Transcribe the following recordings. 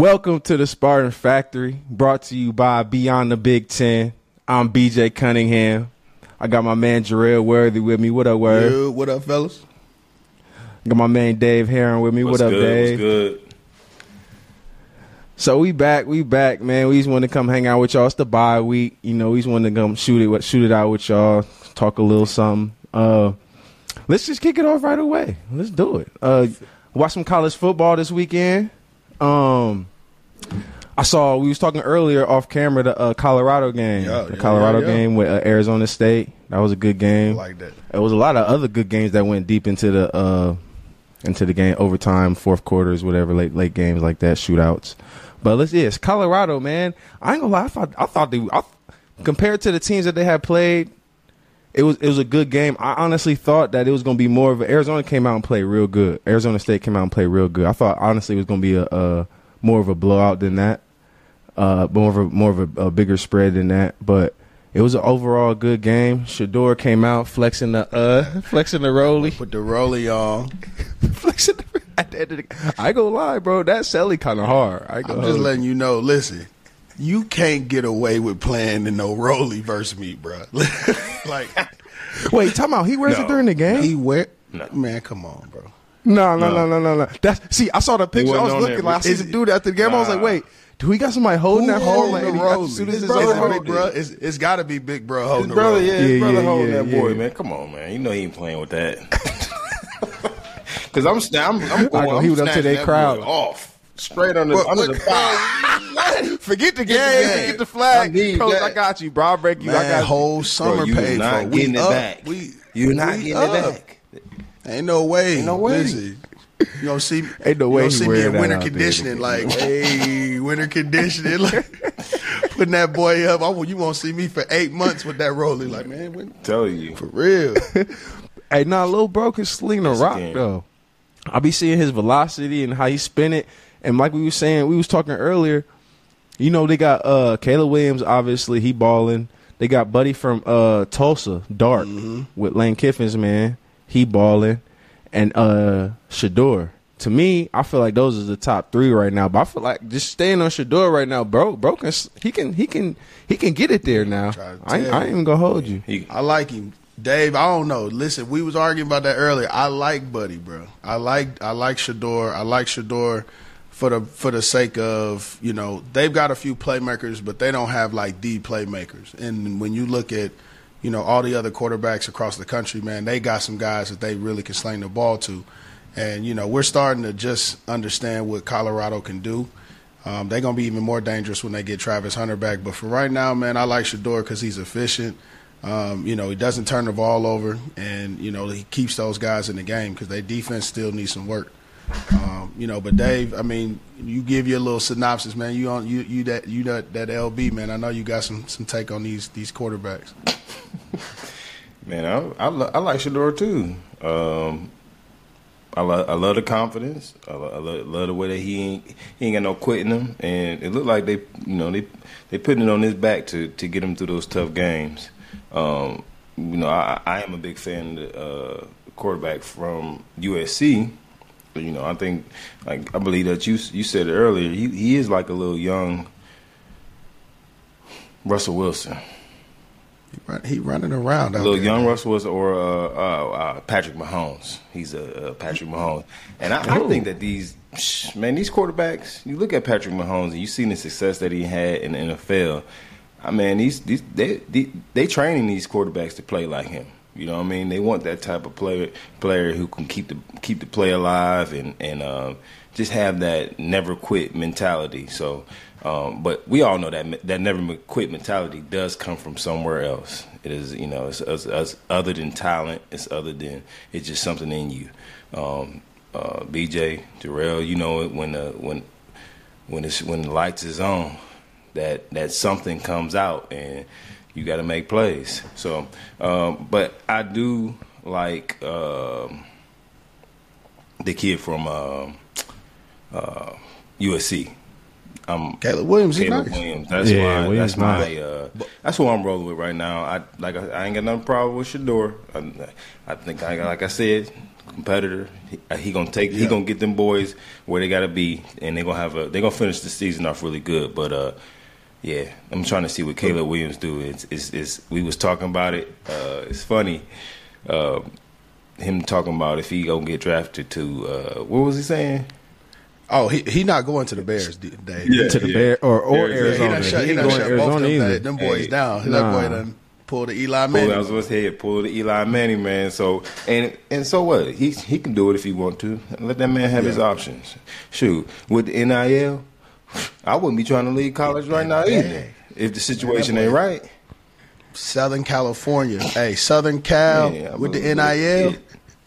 Welcome to the Spartan Factory, brought to you by Beyond the Big Ten. I'm BJ Cunningham. I got my man Jerel Worthy with me. What up, Word? Yo, what up, fellas? Got my man Dave Herron with me. What's what up, good? Dave? What's good? So we back, we back, man. We just want to come hang out with y'all. It's the bye week, you know. We just want to come shoot it, shoot it out with y'all, talk a little something. Uh, let's just kick it off right away. Let's do it. Uh, watch some college football this weekend. Um, I saw we was talking earlier off camera the uh, Colorado game, Yeah, the yeah, Colorado yeah, game with uh, Arizona State. That was a good game. like that. There was a lot of other good games that went deep into the uh into the game, overtime, fourth quarters, whatever, late late games like that, shootouts. But let's yeah, it's Colorado, man. I ain't gonna lie, I thought I thought they I, compared to the teams that they had played, it was it was a good game. I honestly thought that it was gonna be more of a Arizona came out and played real good. Arizona State came out and played real good. I thought honestly it was gonna be a, a more of a blowout than that. Uh, more of a more of a, a bigger spread than that, but it was an overall good game. Shedeur came out flexing the uh flexing the rolly, Put the rolly on. flexing the. At the end of the, I go gonna lie, bro. That Selly kind of hard. I I'm just letting you know. Listen, you can't get away with playing in no rolly versus me, bro. like. Wait, time out. He wears it during the game. he wear. No. Man, come on, bro. No, no, no, No. no, no, no. That's see. I saw the picture. I was looking there. like I see the dude after the game. I was like, wait, do we got somebody holding that hole? holding Like, the he- rolly? as soon as His it's brother, over? big bro. It's, it's got to be big bro His holding the brother, rolly. yeah, his Yeah, brother yeah, holding yeah, that boy, yeah. man. Come on, man. You know he ain't playing with that. Because I'm, sna- I'm, I'm going. know, I'm he went up to snatching that crowd. off straight under, What- under what- the thigh. Forget the game. game. Forget the flag. I Coach, that. I got you, bro. I'll break you. I Man, got you. whole summer you paid not for. We getting it up. back. We You're not we getting up. it back. Ain't no way. Ain't no way. Listen, you don't see? Ain't no you way gonna he see me in winter out there. conditioning. Like, hey, winter conditioning. Like, putting that boy up. I want you won't see me for eight months with that rolling. Like, man, when, Tell you. for real. Hey, nah, little bro can sling the rock can. though. I be seeing his velocity and how he spin it, and like we were saying, we was talking earlier. You know, they got uh Caleb Williams. Obviously, he balling. They got Buddy from uh Tulsa, Dart, with Lane Kiffins. Man, he balling, and uh Shedeur. To me, I feel like those are the top three right now. But I feel like just staying on Shedeur right now, bro. Bro can he can he can he can get it there now. I, ain't- I ain't even gonna hold you. He, I like him. Dave, I don't know. Listen, we was arguing about that earlier. I like Buddy, bro. I like I like Shedeur. I like Shedeur for the for the sake of, you know, they've got a few playmakers, but they don't have like the playmakers. And when you look at, you know, all the other quarterbacks across the country, man, they got some guys that they really can sling the ball to. And, you know, we're starting to just understand what Colorado can do. Um, they're going to be even more dangerous when they get Travis Hunter back. But for right now, man, I like Shedeur because he's efficient. Um, you know, he doesn't turn the ball over, and you know he keeps those guys in the game because their defense still needs some work. Um, you know, but Dave, I mean, you give your little synopsis, man. You on you you that you that that LB man. I know you got some some take on these these quarterbacks. Man, I I, lo- I like Shedeur too. Um, I love I love the confidence. I, lo- I love, love the way that he ain't he ain't got no quit in him, and it looked like they you know they they putting it on his back to to get him through those tough games. Um, you know, I, I am a big fan of the uh, quarterback from USC. But, you know, I think like I believe that you you said it earlier. He he is like a little young Russell Wilson. He, run, he running around. out little there, young. Russell Wilson or uh, uh, uh, Patrick Mahomes. He's a Patrick Mahomes, and I, I think that these man, these quarterbacks. You look at Patrick Mahomes, and you see the success that he had in the NFL. I mean, these, these they, they they training these quarterbacks to play like him. You know what I mean? They want that type of player player who can keep the keep the play alive and and uh, just have that never quit mentality. So, um, but we all know that that never quit mentality does come from somewhere else. It is you know it's, it's, it's other than talent. It's other than it's just something in you. Um, uh, BJ Jerel, you know it when the when when it's when the lights is on, that that something comes out and you got to make plays. So, um, but I do like um, the kid from um uh, USC. Um, Caleb Williams, Caleb nice. Williams. That's Yeah, why. Williams that's my. Uh, that's who I'm rolling with right now. I like. I, I ain't got nothing problem with Shedeur. I, I think, I, like I said, competitor. He, uh, he gonna take. He gonna get them boys where they gotta be, and they gonna have a. They gonna finish the season off really good. But uh, yeah, I'm trying to see what Caleb Williams do. It's, it's, it's we was talking about it. Uh, it's funny. Uh, him talking about if he gonna get drafted to uh, what was he saying? Oh, he he not going to the Bears, D- Dave. Yeah. to the Bear or, or Yeah, Yeah, he Arizona. shut, He he ain't done going shut to both Arizona them, either. them boys Hey, down. nah. That boy done pulled the Eli Pull, Manning. I was gonna say pull the Eli Manning man. So and and so what? He he can do it if he want to. Let that man have his options. Shoot, with the NIL, I wouldn't be trying to leave college right now either. If the situation ain't right. Southern California. hey, Southern Cal Yeah, with the NIL. yeah.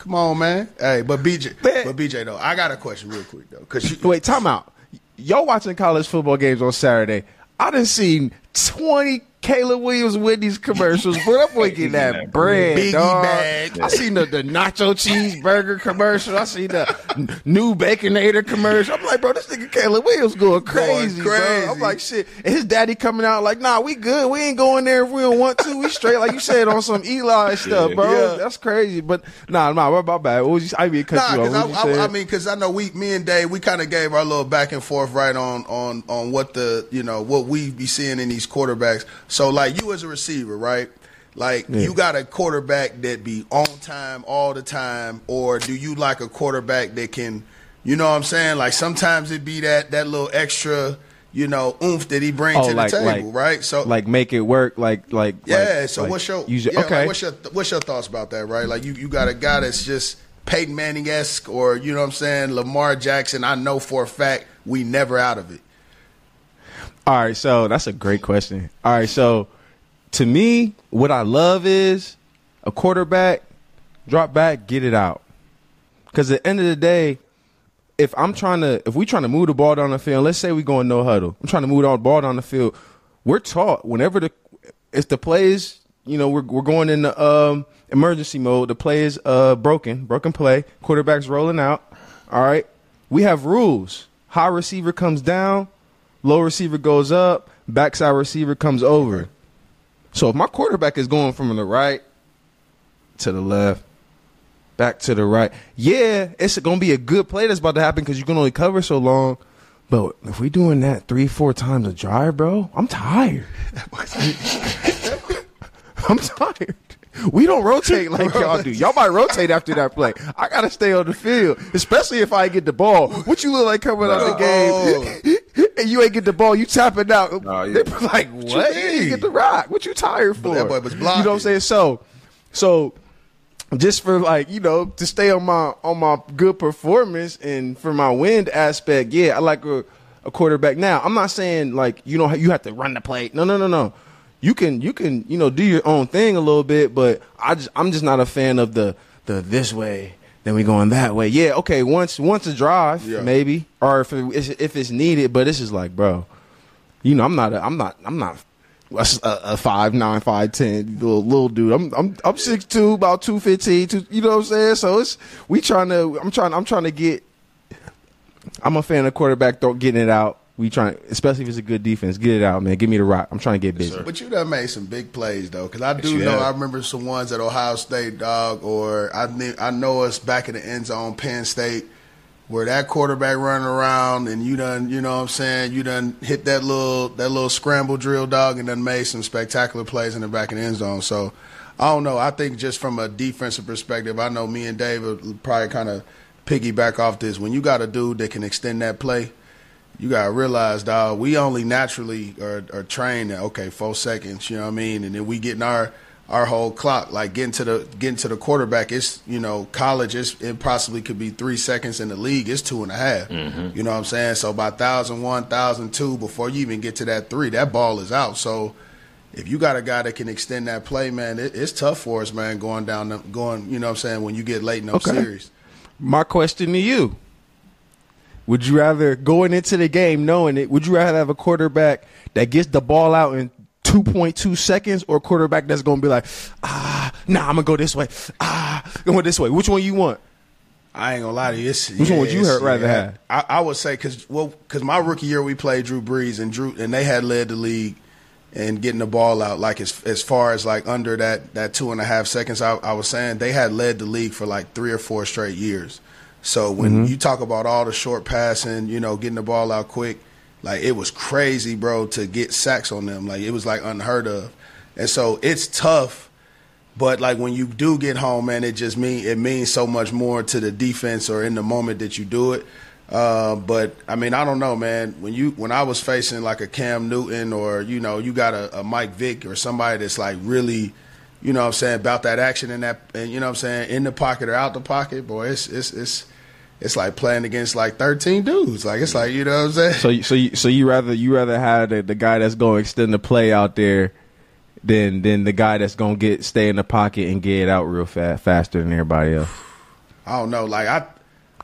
Come on, man. Hey, but BJ, Man. but BJ though, I got a question real quick though, because you, Wait, time out. Y'all watching college football games on Saturday. I done seen 20 Caleb Williams Wendy's commercials. But boy getting that bread, Biggie dog. bag. I seen the, the nacho cheeseburger commercial. I seen the new Baconator commercial. I'm like, bro, this nigga Caleb Williams going crazy, bro. crazy. I'm like, shit. And his daddy coming out like, nah, we good. We ain't going there if we don't want to. We straight, like you said, on some Eli stuff, Yeah. bro. Yeah. That's crazy. But nah, nah, my bad. What was you, I mean, cut Nah, you off. because What was you I, I, I mean, because I know we, me and Dave, we kind of gave our little back and forth right on on on what the you know what we be seeing in these quarterbacks. So like you as a receiver, right? Like Yeah. you got a quarterback that be on time all the time, or do you like a quarterback that can, you know what I'm saying? Like sometimes it be that that little extra, you know, oomph that he brings Oh, to like- the table, like- right? So like make it work like like yeah. like- so what's your it- yeah, okay what's your what's your thoughts about that? Right, like you you got a guy that's just Peyton Manning esque, or you know what I'm saying, Lamar Jackson. I know for a fact we never out of it. All right so that's a great question. All right so to me what i love is a quarterback drop back get it out. Because at the end of the day if i'm trying to if we trying to move the ball down the field let's say we going in no huddle i'm trying to move the ball down the field we're taught whenever the if the plays you know we're, we're going in the um, emergency mode the play is uh, broken broken play quarterback's rolling out all right? We have rules. High receiver comes down low receiver goes up backside receiver comes over so if my quarterback is going from the right to the left back to the right. Yeah, it's gonna be a good play that's about to happen because you can only cover so long. But if we doing that three, four times a drive, bro, I'm tired. I'm tired. We don't rotate like y'all do. Y'all might rotate after that play. I gotta stay on the field, especially if I get the ball. What you look like coming out of the game, oh. And you ain't get the ball, you tapping out. Yeah. They be like, what? You, get the rock. What you tired for? that boy was You know what I'm saying? So, so just for like you know to stay on my on my good performance and for my wind aspect yeah i like a, a quarterback now i'm not saying like you know you have to run the play no no no no you can you can you know do your own thing a little bit but i just i'm just not a fan of the the this way then we going that way yeah okay once once a drive Yeah. maybe or if it, if it's needed but it's just like bro you know i'm not a, i'm not i'm not a, a five nine five ten little little dude. I'm I'm I'm six two, about two fifteen. Two, you know what I'm saying? So it's we trying to. I'm trying. I'm trying to get. I'm a fan of quarterback throw getting it out. We trying, especially if it's a good defense, get it out, man. Give me the rock. I'm trying to get busy. But you done made some big plays though, because I do you know have. I remember some ones at Ohio State, dog, or I ne- I know us back in the end zone, Penn State, where that quarterback running around and you done, you know what I'm saying, you done hit that little that little scramble drill, dog, and done made some spectacular plays in the back of the end zone. So I don't know. I think just from a defensive perspective, I know me and David will probably kind of piggyback off this. When you got a dude that can extend that play you gotta realize, dog, we only naturally are, are trained at okay, four seconds, you know what I mean, and then we getting our our whole clock, like getting to the getting to the quarterback. It's you know college. It's, it possibly could be three seconds in the league. It's two and a half. Mm-hmm. You know what I'm saying? So by thousand one, thousand two, before you even get to that three, that ball is out. So if you got a guy that can extend that play, man, it, it's tough for us, man. Going down, the, going, you know what I'm saying? When you get late in those Okay. series. My question to you: Would you rather going into the game knowing it? Would you rather have a quarterback that gets the ball out in 2.2 seconds, or a quarterback that's going to be like, ah, nah, I'm gonna go this way, ah, going this way? Which one you want? I ain't gonna lie to you. It's, Which one would you it's- rather have? I, I would say because well, because my rookie year we played Drew Brees and Drew and they had led the league and getting the ball out. Like as as far as like under that that two and a half seconds, I, I was saying they had led the league for like three or four straight years. So when you talk about all the short passing, you know, getting the ball out quick, like it was crazy, bro, to get sacks on them. Like it was like unheard of. And so it's tough, but like when you do get home, man, it just mean it means so much more to the defense or in the moment that you do it. Uh, but I mean, I don't know, man. When you when I was facing like a Cam Newton or you know you got a, a Mike Vick or somebody that's like really, you know, what I'm saying about that action in that and you know, what I'm saying in the pocket or out the pocket, boy, it's it's it's it's like playing against like 13 dudes. Like it's like you know what I'm saying. So, you- so, you, so you rather you rather have the, the guy that's going to extend the play out there than than the guy that's going to get stay in the pocket and get it out real fast faster than everybody else. I don't know. Like I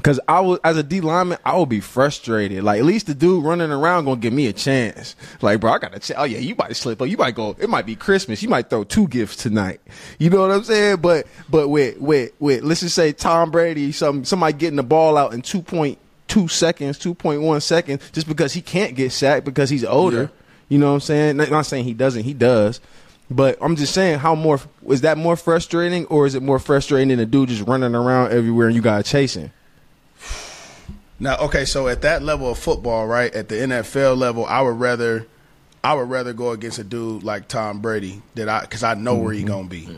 Cause I was as a D lineman, I would be frustrated. Like at least the dude running around gonna give me a chance. Like bro, I got to. Ch- oh yeah, you might slip. up. you might go. It might be Christmas. You might throw two gifts tonight. You know what I'm saying? But but with with with let's just say Tom Brady, some somebody getting the ball out in two point two seconds, two point one seconds, just because he can't get sacked because he's older. Yeah. You know what I'm saying? Not, not saying he doesn't. He does. But I'm just saying, how more is that more frustrating, or is it more frustrating than a dude just running around everywhere and you got to chase him? Now, okay, so at that level of football, right, at the NFL level, I would rather, I would rather go against a dude like Tom Brady that I, because I know where he mm-hmm. gonna be,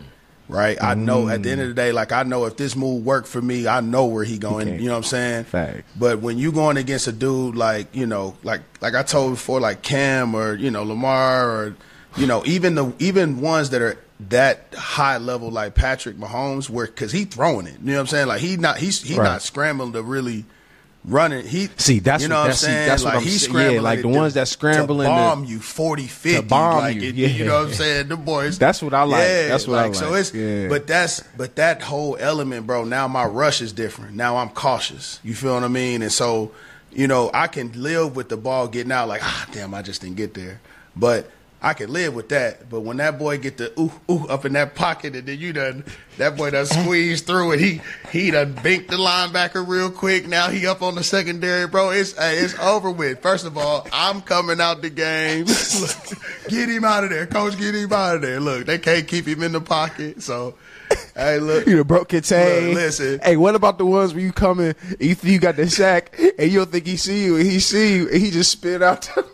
right? I know at the end of the day, like I know if this move worked for me, I know where he going. can't- You know what I'm saying? Facts. But when you going against a dude like you know, like like I told before, like Cam or you know Lamar or you know even the even ones that are that high level like Patrick Mahomes, where because he throwing it. You know what I'm saying? Like he not he's he Right. not scrambling to really run it. He See, that's you what- know what I'm that's- see, saying. that's what I'm he's saying. Yeah, scrambling like the ones that scrambling to to- bomb you 40, 50. bomb like you, it- yeah. You know what I'm saying? The boys. That's what I like. Yeah, That's what I like. So it's Yeah. but that's but that whole element, bro. Now my rush is different. Now I'm cautious. You feel what I mean? And so you know I can live with the ball getting out. Like ah, damn, I just didn't get there. But I can live with that. But when that boy get the ooh ooh up in that pocket, and then you done that boy done squeezed through it. He he done binked the linebacker real quick. Now he up on the secondary, bro. It's it's over with. First of all, I'm coming out the game. Look, get him out of there, coach. Get him out of there. Look, they can't keep him in the pocket. So hey, look. You know, broke contain. Look, listen. Hey, what about the ones where you come in, you think you got the sack, and you don't think he see you, and he see you, and he just spit out. The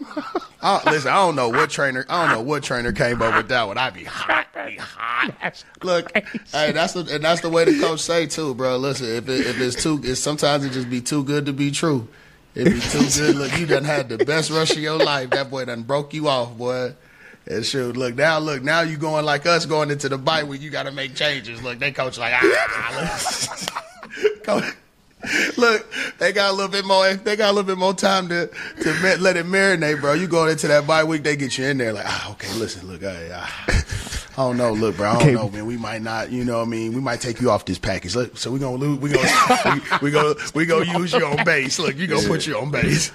I, listen, I don't know what trainer. I don't know what trainer came up with that one. I'd be hot, be hot. Look, hey, that's the and that's the way the coach say too, bro. Listen, if it, if it's too, it's sometimes it just be too good to be true. It be too good. Look, you done had the best rush of your life. That boy done broke you off, boy. And shoot, look now, look now you going like us going into the bite where you got to make changes. Look, they coach like ah, look. Look, they got a little bit more. They got a little bit more time to to let it marinate, bro. You going into that bye week, they get you in there like, ah, okay, listen, look, I, I, I don't know, look, bro, I don't Okay. know, man. We might not, you know, what I mean, we might take you off this package. Look, so we gonna lose. We gonna we, we gonna we gonna use you on base. Look, you gonna put you on base.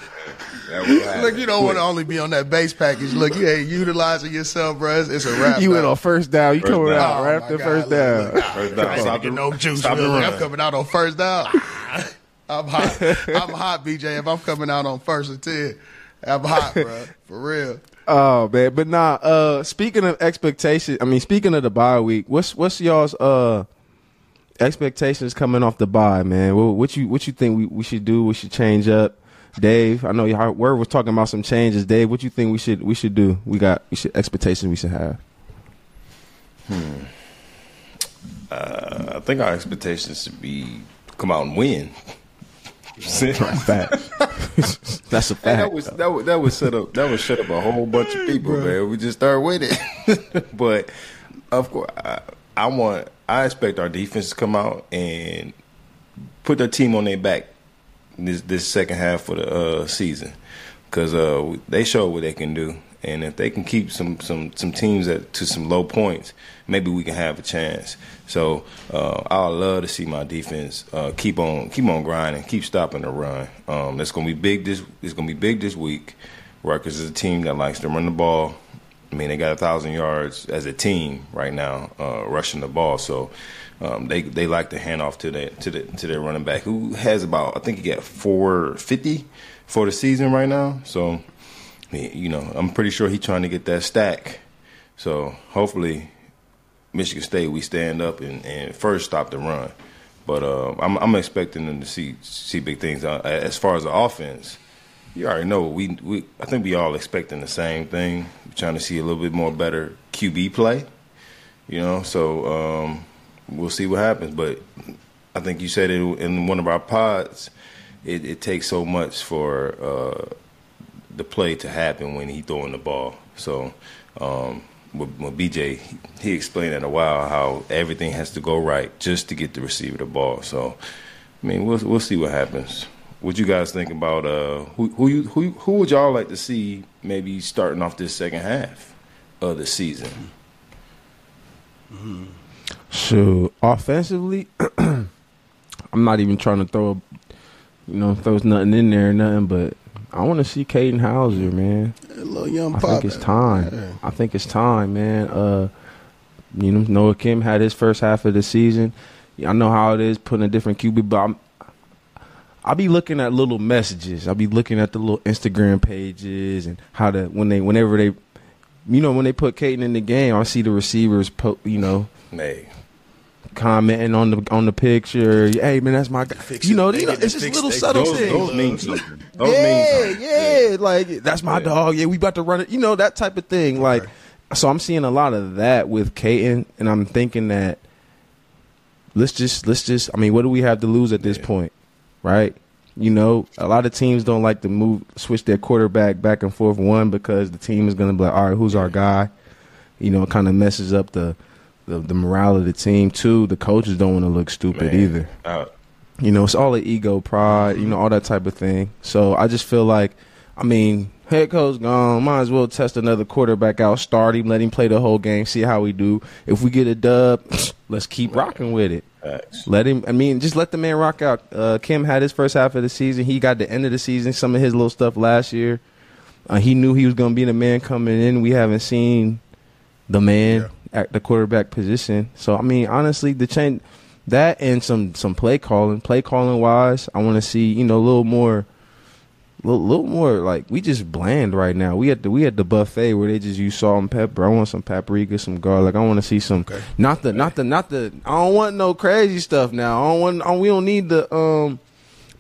That will happen. Look, you don't want to only be on that base package. Look, you ain't utilizing yourself, bro. It's, it's a wrap. you went dog. on first down. You First coming down. out Oh, right after oh, God, first look, down. look, First I ain't getting no juice. Stop look, I'm coming out on first down. I'm hot. I'm hot, BJ. If I'm coming out on first and ten, I'm hot, bro. For real. Oh man, but nah. Uh, speaking of expectations, I mean, speaking of the bye week, what's what's y'all's uh expectations coming off the bye, man? What, what you what you think we, we should do? We should change up. Dave, I know y'all word was talking about some changes. Dave, what you think we should we should do? We got we should expectations we should have. Hmm. I think our expectations should be come out and win. Fact. That's a fact. that was that would that would set up that was shut up a whole bunch of people, man. We just start with it. but of course, I, I want I expect our defense to come out and put their team on their back this this second half of the uh, season because uh, they show what they can do, and if they can keep some some some teams at to some low points, maybe we can have a chance. So uh, I would love to see my defense uh, keep on keep on grinding, keep stopping the run. Um, that's gonna be big this it's gonna be big this week. Rutgers is a team that likes to run the ball. I mean, they got a thousand yards as a team right now, uh, rushing the ball. So um, they they like to hand off to their to the to their running back, who has about I think he got four fifty for the season right now. So you know, I'm pretty sure he's trying to get that stack. So hopefully, Michigan State we stand up and, and first stop the run. But uh, I'm, I'm expecting them to see see big things. Uh, as far as the offense, you already know we we I think we all expecting the same thing. We're trying to see a little bit more better QB play. You know, so um, we'll see what happens. But I think you said it in one of our pods. It, it takes so much for uh, the play to happen when he throwing the ball. So um, with, with, BJ, he explained in a while how everything has to go right just to get the receiver the ball. So I mean, we'll we'll see what happens. What you guys think about uh, who who you, who who would y'all like to see maybe starting off this second half of the season? So offensively, I'm not even trying to throw, you know, throw nothing in there, nothing. But I want to see Katin Houser, man. A little young I think it's time. Yeah. I think it's time, man. Uh, you know, Noah Kim had his first half of the season. I know how it is putting a different QB, but I'm, I'll be looking at little messages. I'll be looking at the little Instagram pages and how to when they whenever they, you know, when they put Katin in the game, I see the receivers, po, you know, Hey commenting on the on the picture. Hey man, that's my guy. Fix you know, you know it's just little subtle those, things. Those mean something. Those yeah, yeah, yeah, like that's my yeah. dog. Yeah, we about to run it. You know that type of thing. Like, so I'm seeing a lot of that with Katin, and I'm thinking that let's just let's just. I mean, what do we have to lose at this yeah. point, right? You know, a lot of teams don't like to move, switch their quarterback back and forth. One because the team is going to be like, all right, who's our guy? You know, it kind of messes up the the, the morale of the team too. The coaches don't want to look stupid Man, either. Uh, you know, it's all the ego, pride, you know, all that type of thing. So I just feel like, I mean, head coach gone. Might as well test another quarterback out, start him, let him play the whole game, see how we do. If we get a dub, let's keep rocking with it. Let him. I mean, just let the man rock out. Uh, Kim had his first half of the season. He got the end of the season. Some of his little stuff last year. Uh, he knew he was going to be the man coming in. We haven't seen the man. Yeah at the quarterback position. So I mean, honestly, the change that and some some play calling, play calling wise, I want to see you know a little more. A little, little, more like we just bland right now. We had the we had the buffet where they just use salt and pepper. I want some paprika, some garlic. I want to see some okay. not the not the not the. I don't want no crazy stuff now. I don't want. I, we don't need the um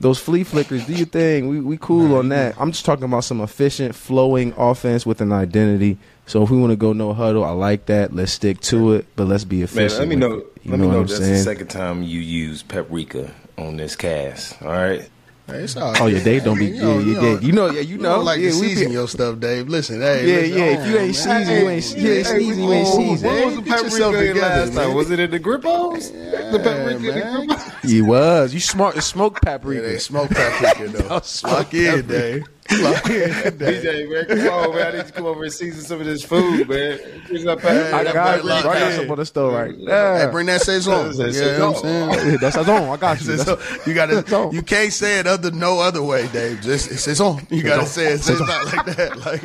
those flea flickers. Do your thing. We we cool on that. I'm just talking about some efficient, flowing offense with an identity so if we want to go no huddle, I like that. Let's stick to it, but let's be efficient. Man, let me know. You let know me know that's saying? the second time you use paprika on this cast. All right. Hey, oh yeah, Dave don't be you know, you, know, you know yeah you know, like yeah, to season be, your stuff, Dave. Listen, hey, yeah, listen, yeah. Oh, if you ain't seasoned, you ain't, you ain't seasoned, you ain't seasoned. What was the paprika in last time? Was it in the Grippos? Yeah, the paprika in the Grippos? He was. You smart smoked paprika. Yeah, they smoked paprika though. Lock in, Dave. DJ, man, come on, man. I need to come over and season some of this food, man. I got, it. I got some on the stove right now. Hey, bring that saison. Yeah, you know what I'm saying? That's saison. I got you. you gotta, you can't say it other no other way, Dave. Just it's saison. You gotta say it saison like that. Like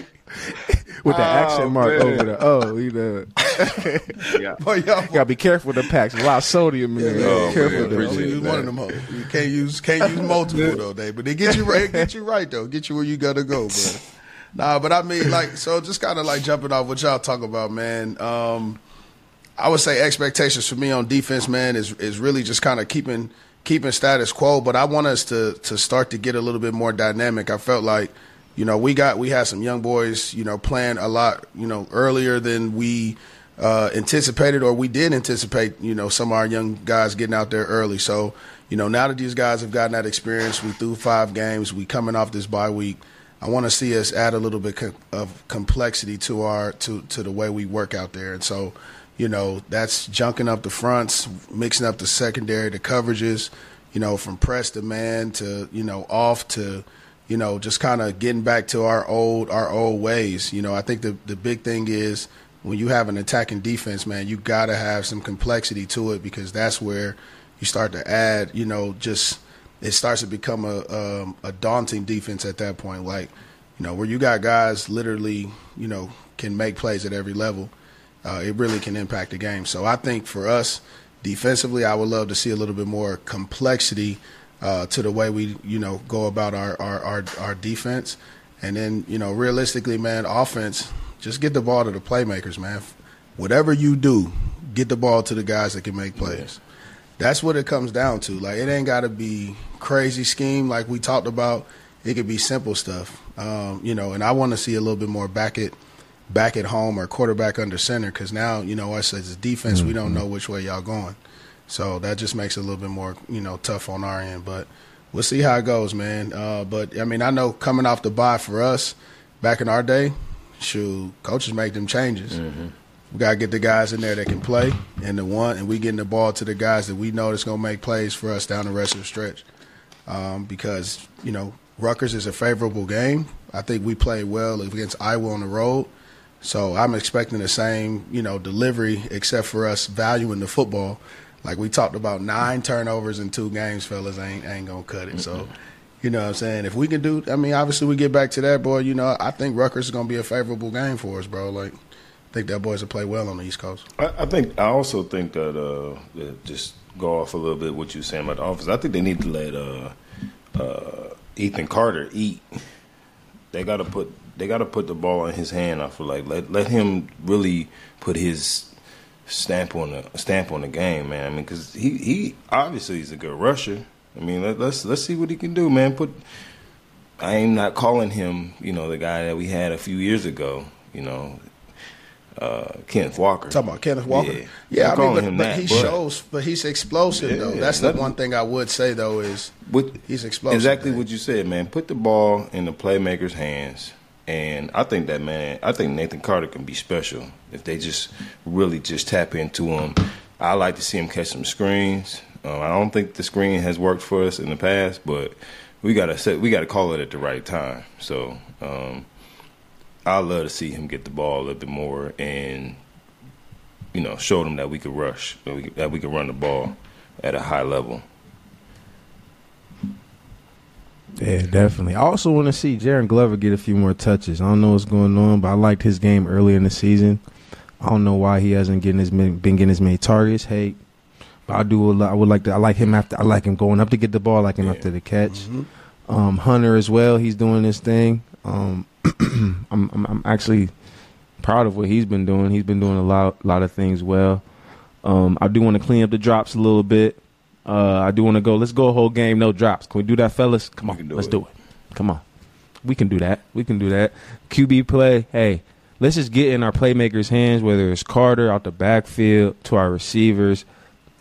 with the oh, accent mark man. over the oh, you know. Yeah. Boy, y'all, gotta be careful with the packs. A lot of sodium in there. Yeah, oh, careful man, with use one of them. You can't use can't use multiple though, Dave. But they get you right, get you right though, get you where you gotta go, brother. Nah, but I mean, like, so just kind of like jumping off what y'all talk about, man. Um, I would say expectations for me on defense, man, is is really just kind of keeping keeping status quo. But I want us to to start to get a little bit more dynamic. I felt like you know, we got we had some young boys, you know, playing a lot, you know, earlier than we uh, anticipated, or we did anticipate. You know, some of our young guys getting out there early. So, you know, now that these guys have gotten that experience, we threw five games. We coming off this bye week. I want to see us add a little bit of complexity to our to to the way we work out there, and so. You know, that's junking up the fronts, mixing up the secondary, the coverages, you know, from press to man to, you know, off to, you know, just kind of getting back to our old our old ways. You know, I think the the big thing is when you have an attacking defense, man, you got to have some complexity to it because that's where you start to add. You know, just it starts to become a um, a daunting defense at that point. Like, you know, where you got guys literally, you know, can make plays at every level. Uh, it really can impact the game. So I think for us defensively, I would love to see a little bit more complexity uh, to the way we you know go about our our our, our defense. And then, you know, realistically, man, offense, just get the ball to the playmakers, man. Whatever you do, get the ball to the guys that can make plays. That's what it comes down to. Like, it ain't got to be crazy scheme like we talked about. It could be simple stuff, um, you know. And I want to see a little bit more back at back at home or quarterback under center because now, you know, us as a defense, we don't know which way y'all going. So that just makes it a little bit more, you know, tough on our end. But we'll see how it goes, man. Uh, but I mean, I know coming off the bye for us back in our day, shoot, coaches make them changes. We gotta get the guys in there that can play, and the one, and we getting the ball to the guys that we know that's gonna make plays for us down the rest of the stretch. Um, because you know, Rutgers is a favorable game. I think we played well against Iowa on the road. So I'm expecting the same, you know, delivery, except for us valuing the football. Like we talked about nine turnovers in two games, fellas, ain't ain't gonna cut it. So, you know what I'm saying? If we can do I mean, obviously we get back to that, boy, you know, I think Rutgers is gonna be a favorable game for us, bro. Like I think that boys will play well on the East Coast. I, I think I also think that uh, just go off a little bit what you saying about the office. I think they need to let uh, uh, Nathan Carter eat. They got to put they got to put the ball in his hand. I feel like let let him really put his stamp on the stamp on the game, man. I mean, because he he obviously he's a good rusher. I mean, let, let's let's see what he can do, man. Put I am not calling him, you know, the guy that we had a few years ago. You know, uh, Kenneth Walker. Talking about Kenneth Walker, Yeah. yeah. I'm mean, but, him but that, he but- shows, but he's explosive Yeah, though. That's the one thing I would say though is What, he's explosive. Exactly man. what you said, man. Put the ball in the playmaker's hands. And I think that man, I think Nathan Carter can be special if they just really just tap into him. I like to see him catch some screens. Um, I don't think the screen has worked for us in the past, but we gotta set, we gotta call it at the right time. So um, I love to see him get the ball a little bit more and you know show them that we could rush, that we, that we could run the ball at a high level. Yeah, definitely. I also want to see Jaron Glover get a few more touches. I don't know what's going on, but I liked his game early in the season. I don't know why he hasn't getting as many, been getting as many targets. Hey, I do. a lot- I would like to. I like him after. I like him going up to get the ball. I like him Yeah. after the catch. Um, Hunter as well. He's doing his thing. Um, I'm, I'm I'm actually proud of what he's been doing. He's been doing a lot lot of things well. Um, I do want to clean up the drops a little bit. Uh, I do want to go. Let's go a whole game, no drops. Can we do that, fellas? Come on, do let's it. do it. Come on, we can do that. We can do that. QB play. Hey, let's just get in our playmakers' hands. Whether it's Carter out the backfield to our receivers,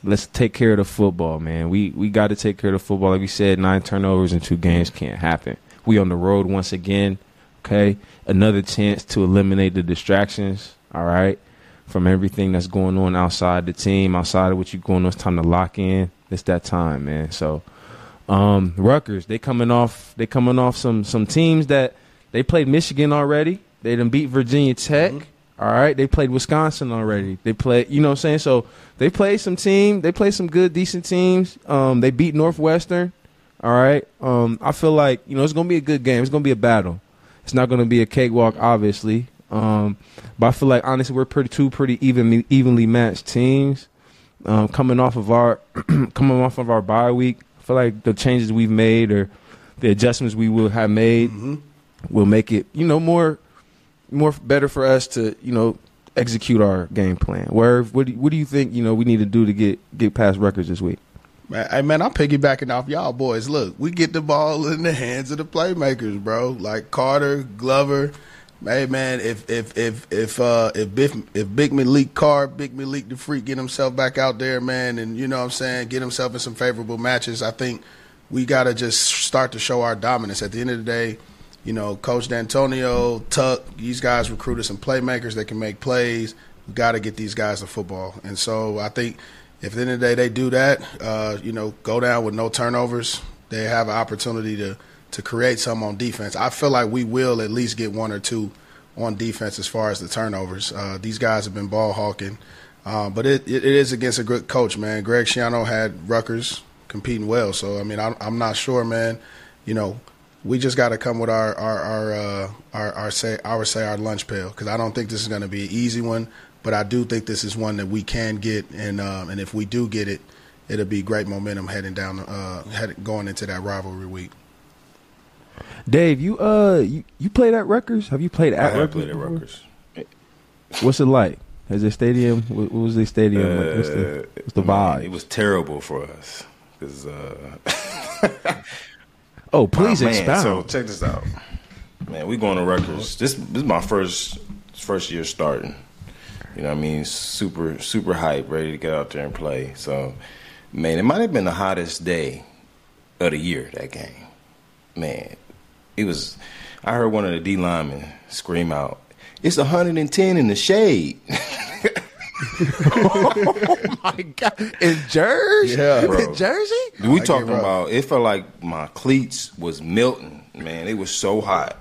let's take care of the football, man. We we got to take care of the football. Like we said, nine turnovers in two games can't happen. We on the road once again. Okay, another chance to eliminate the distractions. All right, from everything that's going on outside the team, outside of what you're going on. It's time to lock in. It's that time, man. So, um, Rutgers, they coming off. They coming off some some teams that they played Michigan already. They done beat Virginia Tech. All right, they played Wisconsin already. They played, you know what I'm saying? So they played some team. They played some good, decent teams. Um, they beat Northwestern. All right. Um, I feel like you know it's gonna be a good game. It's gonna be a battle. It's not gonna be a cakewalk, obviously. Um, but I feel like honestly, we're pretty two pretty evenly evenly matched teams. Um, coming off of our coming off of our bye week, I feel like the changes we've made or the adjustments we will have made will make it you know more more better for us to you know execute our game plan. Where what do, what do you think you know we need to do to get get past Rutgers this week? Man, hey man, I'm piggybacking off y'all boys. Look, we get the ball in the hands of the playmakers, bro. Like Carter, Glover. Hey man, if if if if uh if Big, if Big Maliq Carr, Big Maliq the freak get himself back out there, man, and you know what I'm saying, get himself in some favorable matches, I think we gotta just start to show our dominance. At the end of the day, you know, Coach Dantonio, Tuck, these guys recruited some playmakers that can make plays. We got to get these guys to football. And so I think if at the end of the day they do that, uh, you know, go down with no turnovers, they have an opportunity to to create some on defense. I feel like we will at least get one or two on defense as far as the turnovers. Uh, these guys have been ball hawking, uh, but it, it, it is against a good coach, man. Greg Schiano had Rutgers competing well, so I mean, I'm, I'm not sure, man. You know, we just got to come with our our our, uh, our our say I would say our lunch pail because I don't think this is going to be an easy one, but I do think this is one that we can get, and um, and if we do get it, it'll be great momentum heading down uh heading, going into that rivalry week. Dave, you uh, you, you played at Rutgers? Have you played I at have Rutgers? played at before? Rutgers. What's it like? Is the stadium? What, what was the stadium? like? What's the Uh, what's the man, vibe? It was terrible for us because. Uh, oh, please Oh, man, expound. So check this out, man. We going to Rutgers. This this is my first first year starting. You know what I mean? Super super hype, ready to get out there and play. So, man, it might have been the hottest day of the year that game. Man, it was. I heard one of the D linemen scream out, "It's 110 in the shade." Oh, my God, in Jersey? Yeah, bro. in Jersey? We I talking about it felt like my cleats was melting, man. It was so hot.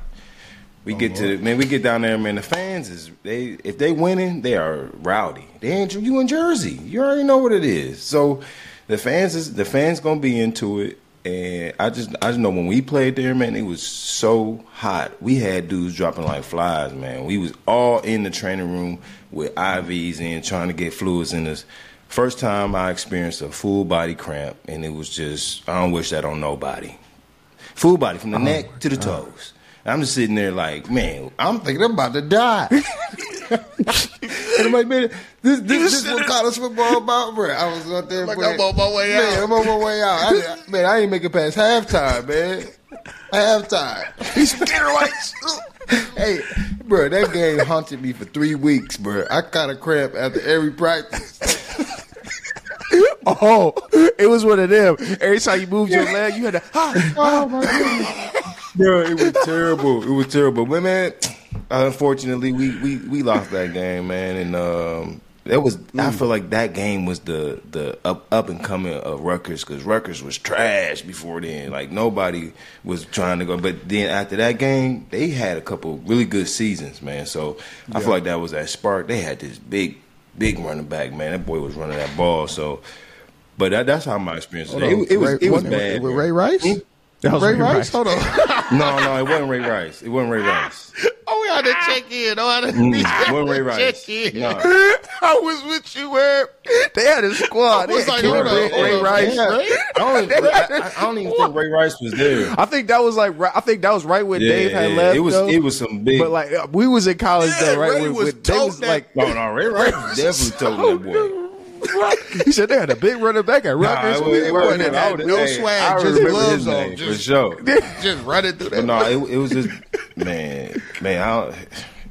We get to man, we get down there, man. The fans is they if they winning, they are rowdy. They ain't you in Jersey. You already know what it is. So the fans is the fans gonna be into it. And I just I just know when we played there, man, it was so hot. We had dudes dropping like flies, man. We was all in the training room with IVs in, trying to get fluids in us. First time I experienced a full body cramp, and it was just I don't wish that on nobody. Full body from the oh neck to the toes. I'm just sitting there like, man, I'm thinking I'm about to die. and I'm like, man, this this, this what college football about, bro. I was out there, Like, bro. I'm on my way Man, out. I'm on my way out. I, man, I ain't make it past halftime, man. Halftime. He's scared like, hey, bro, that game haunted me for three weeks, bro. I got a cramp after every practice. Oh, it was one of them. Every time you moved your leg, you had to. Ah, bro. It was terrible. It was terrible. But man, unfortunately, we we we lost that game, man. And um, that was I feel like that game was the the up up and coming of Rutgers because Rutgers was trash before then. Like nobody was trying to go. But then after that game, they had a couple really good seasons, man. So I feel like that was that spark. They had this big big running back, man. That boy was running that ball. So. But that, that's how my experience was. It, it was it was bad. With. Ray Rice? That was Ray Ray Rice? Rice. Hold on. No, no, it wasn't Ray Rice. It wasn't Ray Rice. oh, we had to check in. Oh, I had to Mm, it wasn't Ray Rice. check in. No. I was with you where they had a squad. I was like, had hold on, Ray, Ray. Rice. Yeah. I don't, I, I don't even think Ray Rice was there. I think that was like I think that was right when Yeah, Dave had yeah, left. It was though. it was some big. but like we was in college Yeah, though, right? Ray when, was when they was like, no, no, Ray Rice was definitely toting that boy. He said they had a big running back at Nah, Rutgers. it was- it wasn't wasn't I No hey, swag, I just remember gloves his on, name, just- for sure. Just running through But that. no, it, it was just man, man. I,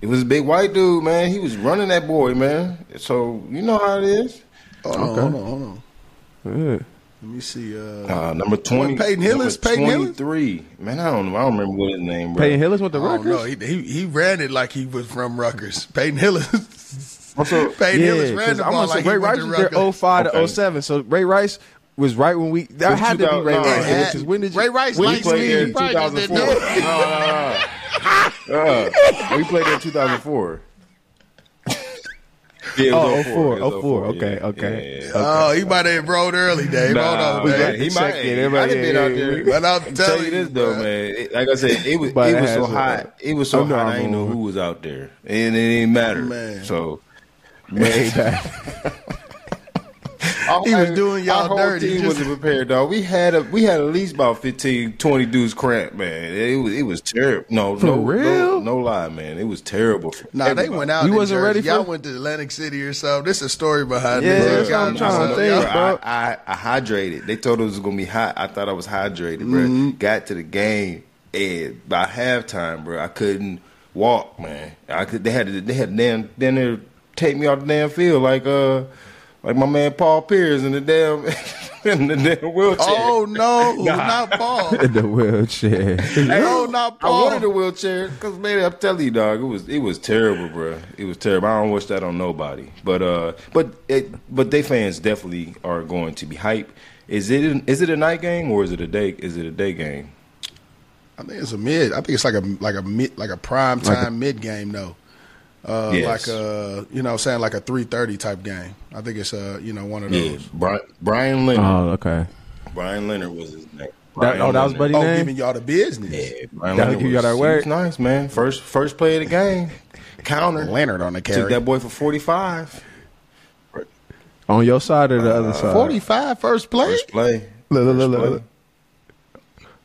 it was a big white dude, man. He was running that boy, man. So you know how it is. Hold on, hold on, hold on. Yeah. Let me see. Uh, Uh, number twenty, Peyton Hillis? Peyton Hillis? twenty-three. Man, I don't know. I don't remember what his name. Bro. Peyton Hillis went to Rutgers. know. He, he he ran it like he was from Rutgers. Peyton Hillis. Also, Peyton Yeah, Hillis ran 'cause the I'm ball gonna say like Ray Rice to was there 05 Okay. to 07. So Ray Rice was right when we that Was had to be Ray Rice. it had- because when did you, Ray Rice when we likes did you played in leave? Probably just 2004. No, no, no. Uh, we played in 2004. Yeah, Oh, 04, 04, 04, 04, okay, yeah, okay. yeah, yeah. Oh, he might have rolled early, Dave. Nah, Hold on, we Dave. got- he might. it, He everybody- have been out there. But I'm Tell telling you this though, man. It- like I said, it was it it was so hot. It was so Under hot. I didn't know who was out there, and it didn't matter. Man. So Way back. He was doing y'all our whole dirty, Team just- wasn't prepared, dog. We had a we had at least about 15, 20 dudes cramp, man. It was it was terrible. No, For no, real? no, no lie, man. It was terrible. For Nah, they went out. You wasn't Jersey. ready for- Y'all went to Atlantic City or something. This is a story behind Yeah, this. that's I'm trying to think, bro. I, I, I hydrated. They told us it was gonna be hot. I thought I was hydrated, bro. Mm-hmm. Got to the game, and by halftime, bro, I couldn't walk, man. I could. They had. They had to damn. Then they take me off the damn field like uh like my man Paul Pierce in the damn in the damn wheelchair. Oh no, not Paul. in the wheelchair. No, not I Paul. wanted a wheelchair because man, I'm telling you, dog, it was it was terrible, bro. It was terrible. I don't wish that on nobody. But uh, but it, but they fans definitely are going to be hype. Is it is it a night game or is it a day? Is it a day game? I think it's a mid. I think it's like a like a mid like a prime Like time mid game though. Uh, Yes. Like a you know saying like a three thirty type game. I think it's uh you know one of Yeah, those. Brian, Brian Leonard. oh, okay. Brian Leonard was his name. That, oh, that was Leonard. Buddy Oh, name. giving y'all the business. Yeah, Brian That'll Leonard give y'all was, that word. was nice, man. First first play of the game, counter. Leonard on the carry. Took that boy for forty five. On your side or the other side? 45 first play. First play. Look, look, First look, play. look.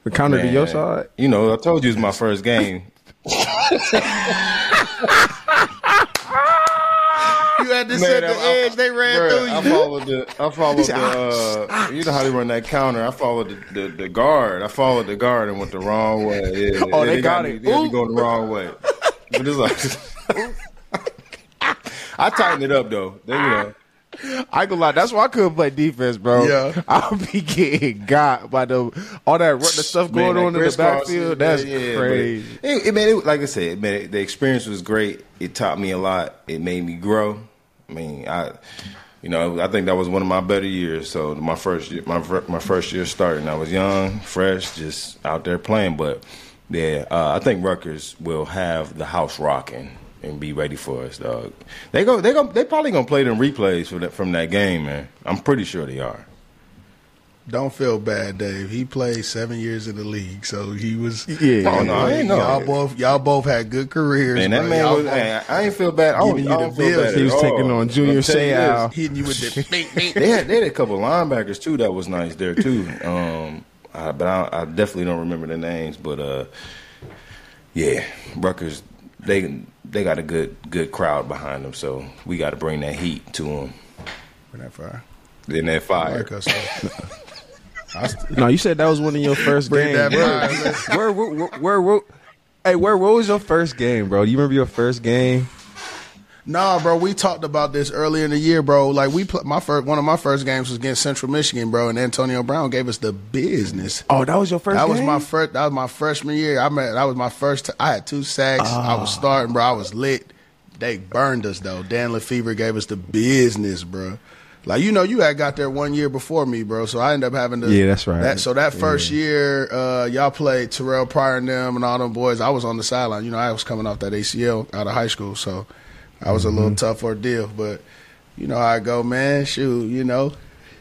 The counter to your side. You know, I told you it was my first game. You had to set the I- edge. They ran Bruh, through I you. followed the. I followed the. Uh, you know how they run that counter. I followed the, the, the guard. I followed the guard and went the wrong way. Yeah, Oh, they got me- it. They me going the wrong way. But it's like, I tightened it up though. They, you know, I gonna lie, that's why I couldn't play defense, bro. Yeah. I'll be getting got by the all that the stuff going Man, on in the backfield. yeah, That's yeah, but crazy. It, it, man, it, like I said, man, it, the experience was great. It taught me a lot. It made me grow. I mean, I, you know, I think that was one of my better years. So my first year, my my first year starting, I was young, fresh, just out there playing. But yeah, uh, I think Rutgers will have the house rocking and be ready for us, dog. They go, they go, they probably gonna play them replays from that from that game, man. I'm pretty sure they are. Don't feel bad, Dave. He played seven years in the league, so he was. Yeah. Oh, no, I ain't know. Y'all both, y'all both had good careers. Man, that bro. man Y'all was. Hey, I ain't feel bad. I don't, Giving I you don't feel bad. He was at taking on Junior you Seau. hitting you with the. bing, bing. They had they had a couple linebackers too that was nice there too. Um, I, but I, I definitely don't remember the names. But uh, yeah, Rutgers they they got a good good crowd behind them, so we got to bring that heat to them. Bring that fire. Then that fire. like us. I st- No, you said that was one of your first Bring games. that. Where, where, where, where, where, hey, where, what was your first game, bro? Do you remember your first game? Nah, bro, we talked about this earlier in the year, bro. Like we, pl- my first, one of my first games was against Central Michigan, bro, and Antonio Brown gave us the business. Oh, that was your first. That was my first. That was my freshman year. I met. That was my first. T- I had two sacks. I was ah. starting, bro. I was lit. They burned us though. Dan LeFevour gave us the business, bro. Like you know, you had got there one year before me, bro. So I ended up having to. Yeah, that's right. That, so that first year, uh, y'all played Terrelle Pryor and them and all them boys. I was on the sideline. You know, I was coming off that ACL out of high school, so I was a little tough ordeal. But you know how I go, man. Shoot, you know.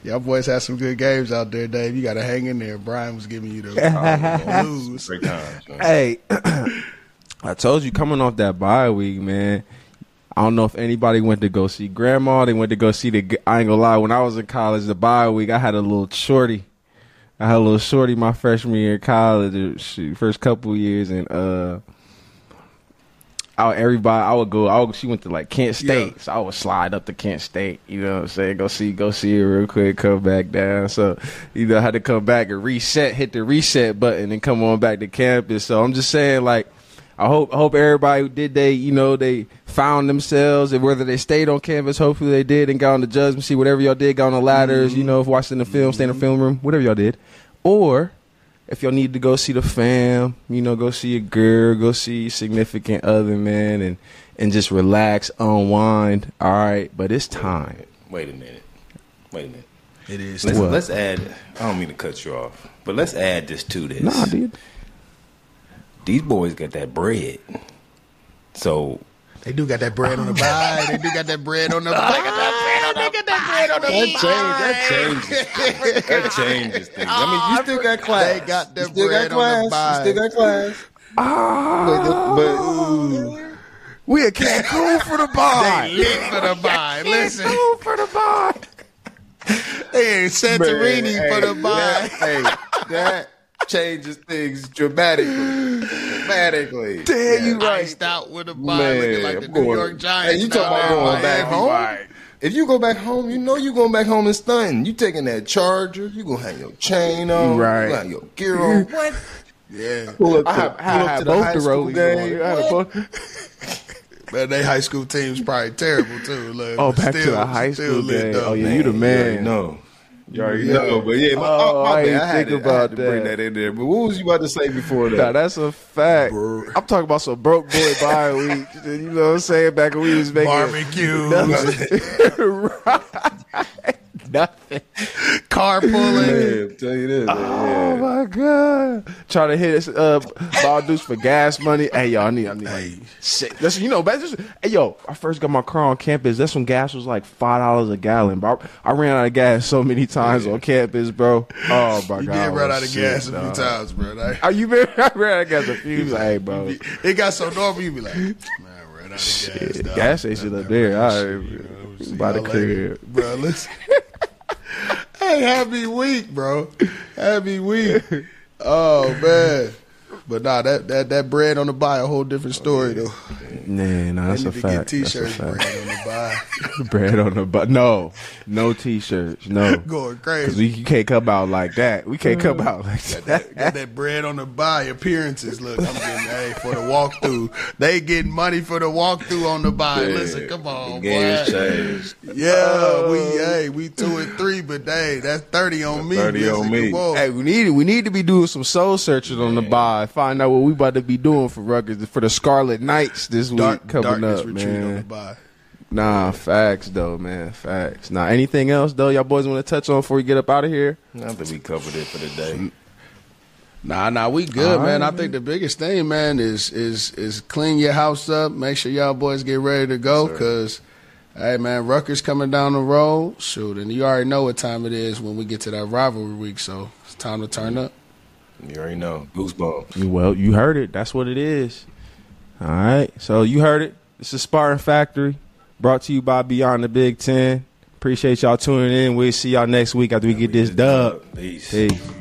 Y'all boys had some good games out there, Dave. You got to hang in there. Brian was giving you the blues. Great times. Hey, I told you coming off that bye week, man. I don't know if anybody went to go see grandma. They went to go see the. I ain't gonna lie. When I was in college, the bye week, I had a little shorty. I had a little shorty my freshman year in college, uh, first couple years, and uh, I everybody I would go. I would, she went to like Kent State, Yeah. so I would slide up to Kent State. You know what I'm saying? Go see, go see her real quick, come back down. So you know, I had to come back and reset, hit the reset button, and come on back to campus. So I'm just saying, like, I hope I hope everybody who did they, you know, they found themselves, and whether they stayed on campus, hopefully they did, and got on the judgment seat, whatever y'all did, got on the ladders, you mm-hmm. know, if watching the film, stay in the film room, whatever y'all did, or if y'all need to go see the fam, you know, go see a girl, go see your significant other, man, and and just relax, unwind. All right, but it's time. Wait a minute. Wait a minute. It is. Let's, let's add. I don't mean to cut you off, but let's add this to this. Nah, dude. These boys got that bread. So They do got that bread on the bye. They do got that bread on the bye. They got that bread on. They got that the that changes. That changes. that changes things. I mean, you still got class. They got that you still bread got on the class. bye. You still got class. Ah, But, we at Cancun for the They bye. lit for the bye. Listen, Cancun for the bye. Hey, Santorini Man, for the hey, bye. that- hey, that changes things dramatically. Dramatically. Damn, you right. Iced out with a bye, looking like the I'm New going- York Giants. Hey, you talking about now. going back Miami. home? If you go back home, you know you going back home and stunting. You taking that charger, you gonna have your chain on, Right. You gonna have your gear on. What? Yeah, Pull up to, I have, pull I up have to the both high the school rollies game. on. I had What? both- but they high school team's probably terrible too. Look, Oh, but back to still- the high school lit, game. though. Oh, yeah, you the man. No. You already Yeah. know, but yeah, my, Oh, my, I bad. I had, think to, I about had to bring that. in there. But what was you about to say before that? Nah, that's a fact. I'm talking about some broke boy bye week. You know what I'm saying? Back when we was making Barbecue, nothing. carpooling. Man, tell you this. Oh my god! Trying to hit us up, ball dudes for gas money. Hey yo, I need I need Hey. like six. That's you know, back just hey yo, I first got my car on campus. That's when gas was like five dollars a gallon, bro. I ran out of gas so many times on campus, bro. Oh my You god, did I run out of sick, gas a few times, bro. Like, Are you been? I ran out of gas a few. times. Hey, bro. It got so normal, you be like, man, I ran out of gas. Shit, dog. gas station up there. All right, by the crib. bro. Listen, hey, happy week, bro. Happy week. Oh man. But nah, that, that that bread on the bye a whole different oh, story though. Nah, nah, that's they a need to fact. get That's a t-shirts fact. bread on the bye. bread on the butt. No, no t-shirts. No, Going crazy. because we you can't come out like that. We can't come mm. out like Got that. that, got that bread on the bye appearances. Look, I'm getting hey for the walkthrough. They getting money for the walkthrough on the bye. Listen, come on, the game boy. changed. Yeah, we oh. hey we two and three, but hey, that's thirty on me. 30 Listen, on me. on. Hey, we need we need to be doing some soul searching on the bye. Find out what we about to be doing for Rutgers for the Scarlet Knights this Dark, week coming up, retreat on the man. Nah, facts though, man. Facts. Nah, anything else though, y'all boys want to touch on before we get up out of here? I think we covered it for the day. Nah, nah, we good, All man. right, I think the biggest thing, man, is is is clean your house up. Make sure y'all boys get ready to go, Yes, cause hey, man, Rutgers coming down the road. Shoot, and you already know what time it is when we get to that rivalry week. So it's time to turn up. You already know. Goosebumps. Well, you heard it. That's what it is. All right. So you heard it. This is Spartan Factory, brought to you by Beyond the Big Ten. Appreciate y'all tuning in. We'll see y'all next week after we get this dub. Peace. Peace.